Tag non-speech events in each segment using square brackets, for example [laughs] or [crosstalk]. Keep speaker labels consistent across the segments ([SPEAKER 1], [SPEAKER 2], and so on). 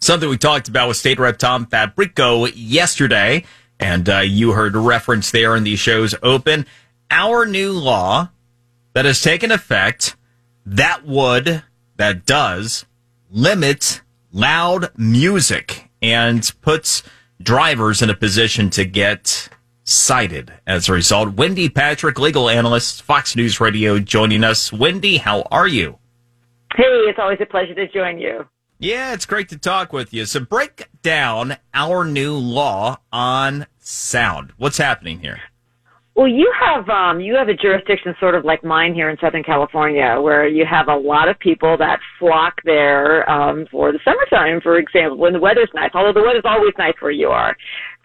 [SPEAKER 1] Something we talked about with State Rep Tom Fabricio yesterday, and uh, you heard reference there in the show's open. Our new law that has taken effect that would, that does, limit loud music and puts drivers in a position to get cited as a result. Wendy Patrick, legal analyst, Fox News Radio, joining us. Wendy, how are you?
[SPEAKER 2] Hey, it's always a pleasure to join you.
[SPEAKER 1] Yeah, it's great to talk with you. So break down our new law on sound. What's happening here?
[SPEAKER 2] Well, you have um, you have a jurisdiction sort of like mine here in Southern California, where you have a lot of people that flock there um, for the summertime, for example, when the weather's nice. Although the weather's always nice where you are.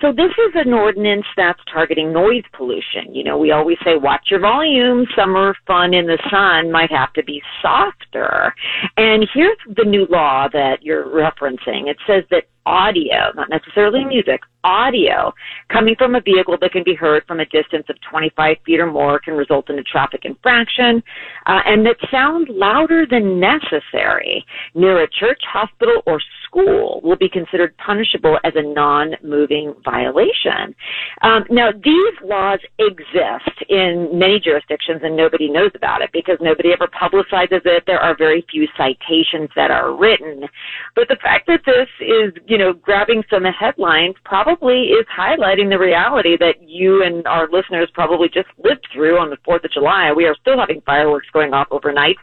[SPEAKER 2] So this is an ordinance that's targeting noise pollution. You know, we always say watch your volume. Summer fun in the sun might have to be softer. And here's the new law that you're referencing. It says that audio, not necessarily music, audio coming from a vehicle that can be heard from a distance of 25 feet or more can result in a traffic infraction, uh, and that sound louder than necessary near a church, hospital, or school will be considered punishable as a non-moving violation. Um, now, these laws exist in many jurisdictions, and nobody knows about it because nobody ever publicizes it. There are very few citations that are written, but the fact that this is, you know, grabbing some headlines probably is highlighting the reality that you and our listeners probably just lived through on the 4th of July. We are still having fireworks going off overnight.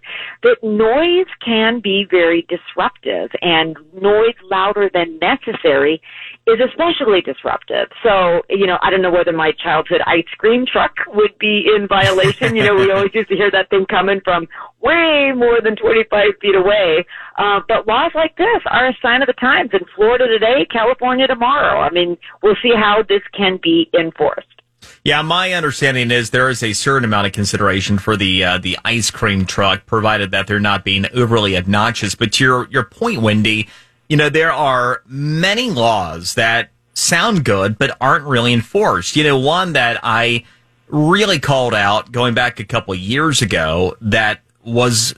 [SPEAKER 2] That noise can be very disruptive and noise louder than necessary is especially disruptive. So, you know, I don't know whether my childhood ice cream truck would be in violation. you know, we always used to hear that thing coming from way more than 25 feet away. Uh, but laws like this are a sign of the times in Florida today, California tomorrow. I mean, we'll see how this can be enforced.
[SPEAKER 1] Yeah, my understanding is there is a certain amount of consideration for the uh, the ice cream truck, provided that they're not being overly obnoxious. But to your your point, Wendy, you know, there are many laws that sound good but aren't really enforced. You know, one that I really called out going back a couple years ago that was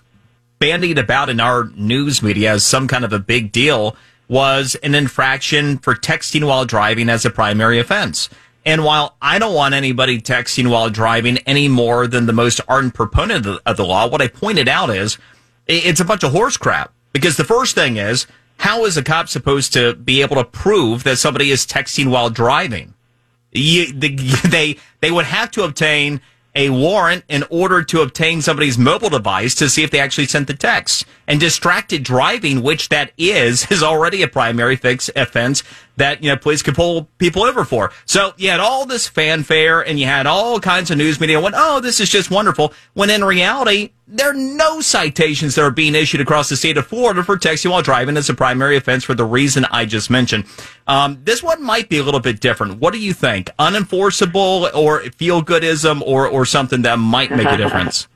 [SPEAKER 1] bandied about in our news media as some kind of a big deal was an infraction for texting while driving as a primary offense. And while I don't want anybody texting while driving any more than the most ardent proponent of the, of the law, what I pointed out is it's a bunch of horse crap. Because the first thing is how is a cop supposed to be able to prove that somebody is texting while driving? You, the, [laughs] they they would have to obtain a warrant in order to obtain somebody's mobile device to see if they actually sent the text. And distracted driving, which that is, [laughs] is already a primary fix offense that, you know, police could pull people over for. So you had all this fanfare and you had all kinds of news media went, oh, this is just wonderful. When in reality, there are no citations that are being issued across the state of Florida for texting while driving as a primary offense for the reason I just mentioned. Um, this one might be a little bit different. What do you think? Unenforceable or feel goodism or, or something that might make a [laughs] difference?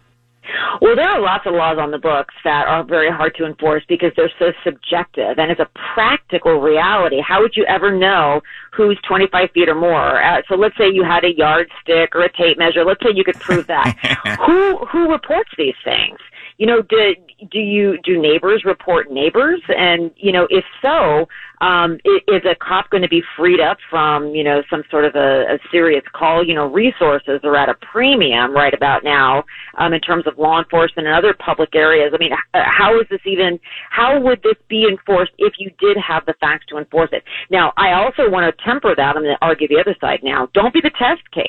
[SPEAKER 2] Well, there are lots of laws on the books that are very hard to enforce because they're so subjective. And as a practical reality, how would you ever know who's 25 feet or more? Uh, so let's say you had a yardstick or a tape measure. Let's say you could prove that. [laughs] who who reports these things? You know, do do you do neighbors report neighbors? And you know, if so, um, is a cop going to be freed up from you know some sort of a, a serious call? You know, resources are at a premium right about now um, in terms of law enforcement and other public areas. I mean, how is this even? How would this be enforced if you did have the facts to enforce it? Now, I also want to temper that. I'm going to argue the other side now. Don't be the test case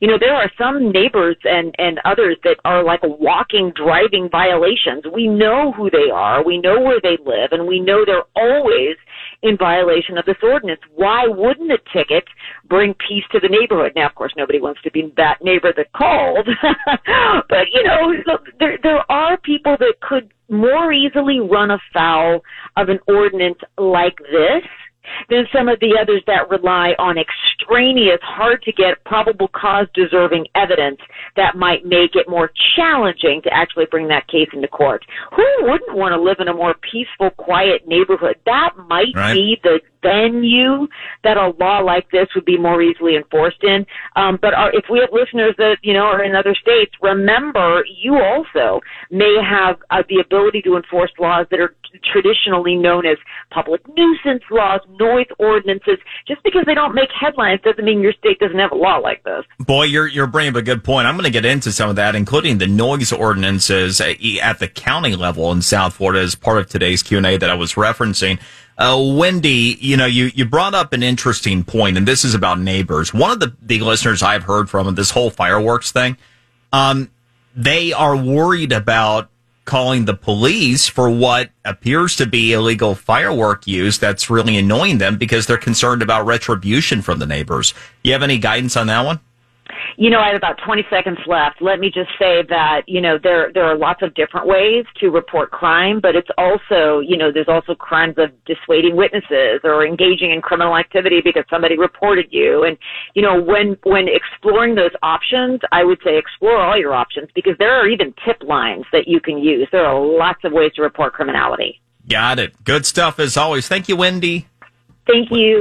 [SPEAKER 2] you know, there are some neighbors and, and others that are like walking driving violations. We know who they are, we know where they live, and we know they're always in violation of this ordinance. Why wouldn't a ticket bring peace to the neighborhood? Now, of course, nobody wants to be that neighbor that called, [laughs] but you know, look, there, there are people that could more easily run afoul of an ordinance like this than some of the others that rely on extreme extraneous, hard to get, probable cause deserving evidence that might make it more challenging to actually bring that case into court. Who wouldn't want to live in a more peaceful, quiet neighborhood? That might right. be the venue that a law like this would be more easily enforced in. Um, but our, if we have listeners that you know are in other states, remember you also may have uh, the ability to enforce laws that are traditionally known as public nuisance laws, noise ordinances. Just because they don't make headlines doesn't mean your state doesn't have a law like this.
[SPEAKER 1] Boy, you're you're bringing up a good point. I'm going to get into some of that, including the noise ordinances at the county level in South Florida, as part of today's Q and A that I was referencing. Uh, Wendy, you know, you, you brought up an interesting point, and this is about neighbors. One of the, the listeners I've heard from this whole fireworks thing, um, they are worried about calling the police for what appears to be illegal firework use that's really annoying them because they're concerned about retribution from the neighbors. You have any guidance on that one?
[SPEAKER 2] You know, I have about 20 seconds left. Let me just say that, you know, there, there are lots of different ways to report crime, but it's also, you know, there's also crimes of dissuading witnesses or engaging in criminal activity because somebody reported you. And, you know, when, when exploring those options, I would say explore all your options because there are even tip lines that you can use. There are lots of ways to report criminality.
[SPEAKER 1] Got it. Good stuff as always. Thank you, Wendy.
[SPEAKER 2] Thank you.